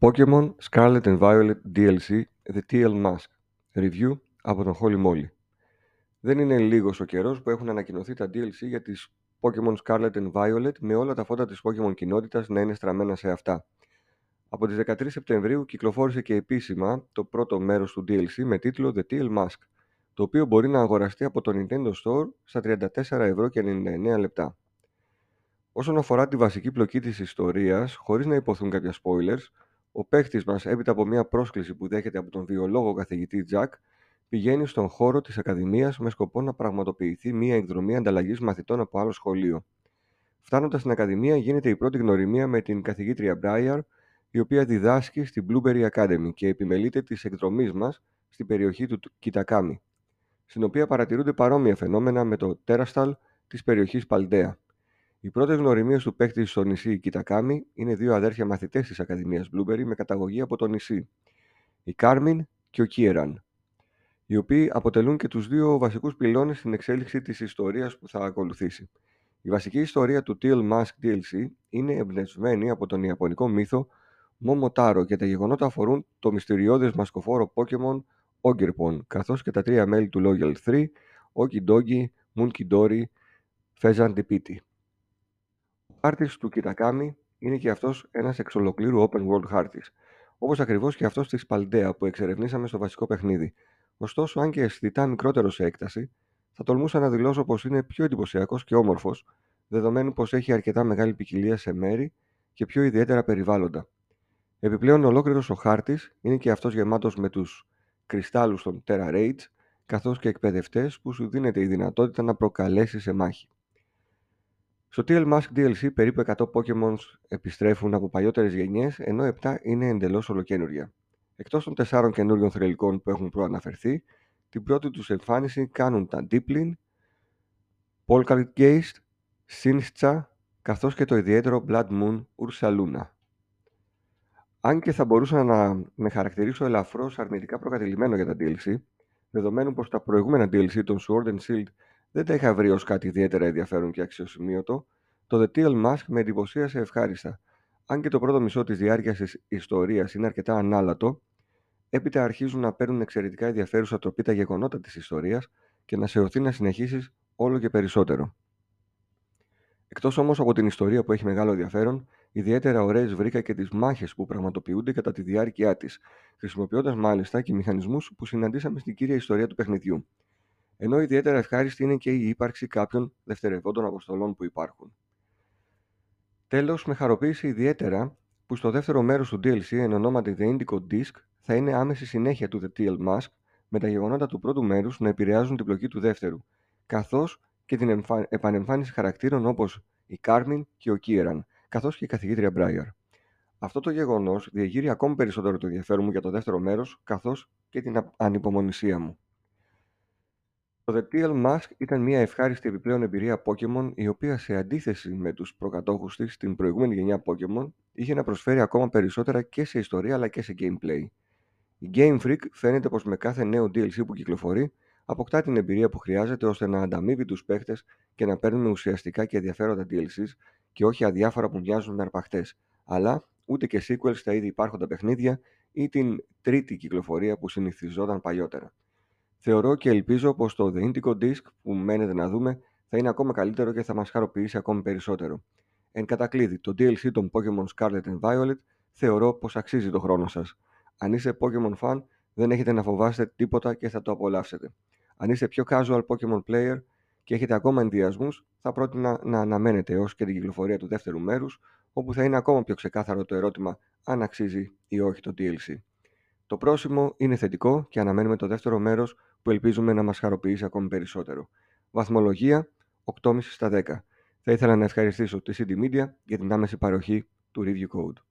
Pokémon Scarlet and Violet DLC The TL Mask Review από τον Holy Moly Δεν είναι λίγος ο καιρός που έχουν ανακοινωθεί τα DLC για τις Pokémon Scarlet and Violet με όλα τα φώτα της Pokémon κοινότητας να είναι στραμμένα σε αυτά. Από τις 13 Σεπτεμβρίου κυκλοφόρησε και επίσημα το πρώτο μέρος του DLC με τίτλο The TL Mask, το οποίο μπορεί να αγοραστεί από το Nintendo Store στα 34 ευρώ και 99 λεπτά. Όσον αφορά τη βασική πλοκή της ιστορίας, χωρίς να υποθούν κάποια spoilers, ο παίχτης μας, έπειτα από μια πρόσκληση που δέχεται από τον βιολόγο καθηγητή Τζακ, πηγαίνει στον χώρο της Ακαδημίας με σκοπό να πραγματοποιηθεί μια εκδρομή ανταλλαγής μαθητών από άλλο σχολείο. Φτάνοντας στην Ακαδημία, γίνεται η πρώτη γνωριμία με την καθηγήτρια Μπράιαρ, η οποία διδάσκει στην Blueberry Academy και επιμελείται της εκδρομής μας στην περιοχή του Κιτακάμι, στην οποία παρατηρούνται παρόμοια φαινόμενα με το τέρασταλ της περιοχής Παλντέα. Οι πρώτε γνωριμίες του παίκτη στο νησί Κιτακάμι είναι δύο αδέρφια μαθητές της Ακαδημίας Blueberry με καταγωγή από το νησί, η Κάρμιν και ο Κίεραν, οι οποίοι αποτελούν και τους δύο βασικούς πυλώνες στην εξέλιξη της ιστορίας που θα ακολουθήσει. Η βασική ιστορία του Teal Mask DLC είναι εμπνευσμένη από τον Ιαπωνικό μύθο Momotaro και τα γεγονότα αφορούν το μυστηριώδες μασκοφόρο Pokémon Ogerpon, καθώς και τα τρία μέλη του Loyal 3, Okidogi, Munkidori, Pheasant Pity χάρτη του Κιτακάμι είναι και αυτός ένας εξ ολοκλήρου open world χάρτη, όπως ακριβώς και αυτός της Παλντέα που εξερευνήσαμε στο βασικό παιχνίδι. Ωστόσο, αν και αισθητά μικρότερο σε έκταση, θα τολμούσα να δηλώσω πως είναι πιο εντυπωσιακός και όμορφος, δεδομένου πως έχει αρκετά μεγάλη ποικιλία σε μέρη και πιο ιδιαίτερα περιβάλλοντα. Επιπλέον, ολόκληρος ο χάρτης είναι και αυτός γεμάτος με τους κρυστάλλους των Terra Rage, καθώς και εκπαιδευτές που σου δίνεται η δυνατότητα να προκαλέσεις σε μάχη. Στο TL Mask DLC περίπου 100 Pokémon επιστρέφουν από παλιότερες γενιές, ενώ 7 είναι εντελώς ολοκένουργια. Εκτός των 4 καινούριων θρελικών που έχουν προαναφερθεί, την πρώτη τους εμφάνιση κάνουν τα Dipplin, Polkadgeist, Sinstcha, καθώς και το ιδιαίτερο Blood Moon Ursaluna. Αν και θα μπορούσα να με χαρακτηρίσω ελαφρώς αρνητικά προκατηλημένο για τα DLC, δεδομένου πως τα προηγούμενα DLC των Sword and Shield δεν τα είχα βρει ως κάτι ιδιαίτερα ενδιαφέρον και αξιοσημείωτο, το The Teal Mask με εντυπωσίασε ευχάριστα. Αν και το πρώτο μισό της διάρκειας της ιστορίας είναι αρκετά ανάλατο, έπειτα αρχίζουν να παίρνουν εξαιρετικά ενδιαφέρουσα τροπή τα γεγονότα της ιστορίας και να σε οθεί να συνεχίσεις όλο και περισσότερο. Εκτός όμως από την ιστορία που έχει μεγάλο ενδιαφέρον, ιδιαίτερα ωραίες βρήκα και τις μάχες που πραγματοποιούνται κατά τη διάρκεια της, χρησιμοποιώντας μάλιστα και μηχανισμούς που συναντήσαμε στην κύρια ιστορία του παιχνιδιού ενώ ιδιαίτερα ευχάριστη είναι και η ύπαρξη κάποιων δευτερευόντων αποστολών που υπάρχουν. Τέλος, με χαροποίησε ιδιαίτερα που στο δεύτερο μέρος του DLC εν ονόματι The Indigo Disc θα είναι άμεση συνέχεια του The TL Mask με τα γεγονότα του πρώτου μέρους να επηρεάζουν την πλοκή του δεύτερου, καθώς και την εμφα... επανεμφάνιση χαρακτήρων όπως η Κάρμιν και ο Κίεραν, καθώς και η καθηγήτρια Μπράιαρ. Αυτό το γεγονός διεγείρει ακόμη περισσότερο το ενδιαφέρον μου για το δεύτερο μέρος, καθώς και την ανυπομονησία μου. Το The TL Mask ήταν μια ευχάριστη επιπλέον εμπειρία Pokémon η οποία σε αντίθεση με τους προκατόχους της στην προηγούμενη γενιά Pokémon είχε να προσφέρει ακόμα περισσότερα και σε ιστορία αλλά και σε gameplay. Η Game Freak φαίνεται πως με κάθε νέο DLC που κυκλοφορεί αποκτά την εμπειρία που χρειάζεται ώστε να ανταμείβει τους παίχτες και να παίρνουν ουσιαστικά και ενδιαφέροντα DLCs και όχι αδιάφορα που μοιάζουν με αρπαχτές, αλλά ούτε και sequels στα ήδη υπάρχοντα παιχνίδια ή την τρίτη κυκλοφορία που συνηθιζόταν παλιότερα. Θεωρώ και ελπίζω πως το The Indigo Disc που μένετε να δούμε θα είναι ακόμα καλύτερο και θα μας χαροποιήσει ακόμη περισσότερο. Εν κατακλείδη, το DLC των Pokemon Scarlet and Violet θεωρώ πως αξίζει το χρόνο σας. Αν είσαι Pokemon fan, δεν έχετε να φοβάστε τίποτα και θα το απολαύσετε. Αν είστε πιο casual Pokemon player και έχετε ακόμα ενδιασμούς, θα πρότεινα να αναμένετε έως και την κυκλοφορία του δεύτερου μέρους, όπου θα είναι ακόμα πιο ξεκάθαρο το ερώτημα αν αξίζει ή όχι το DLC. Το πρόσημο είναι θετικό και αναμένουμε το δεύτερο μέρος που ελπίζουμε να μας χαροποιήσει ακόμη περισσότερο. Βαθμολογία 8,5 στα 10. Θα ήθελα να ευχαριστήσω τη CD Media για την άμεση παροχή του Review Code.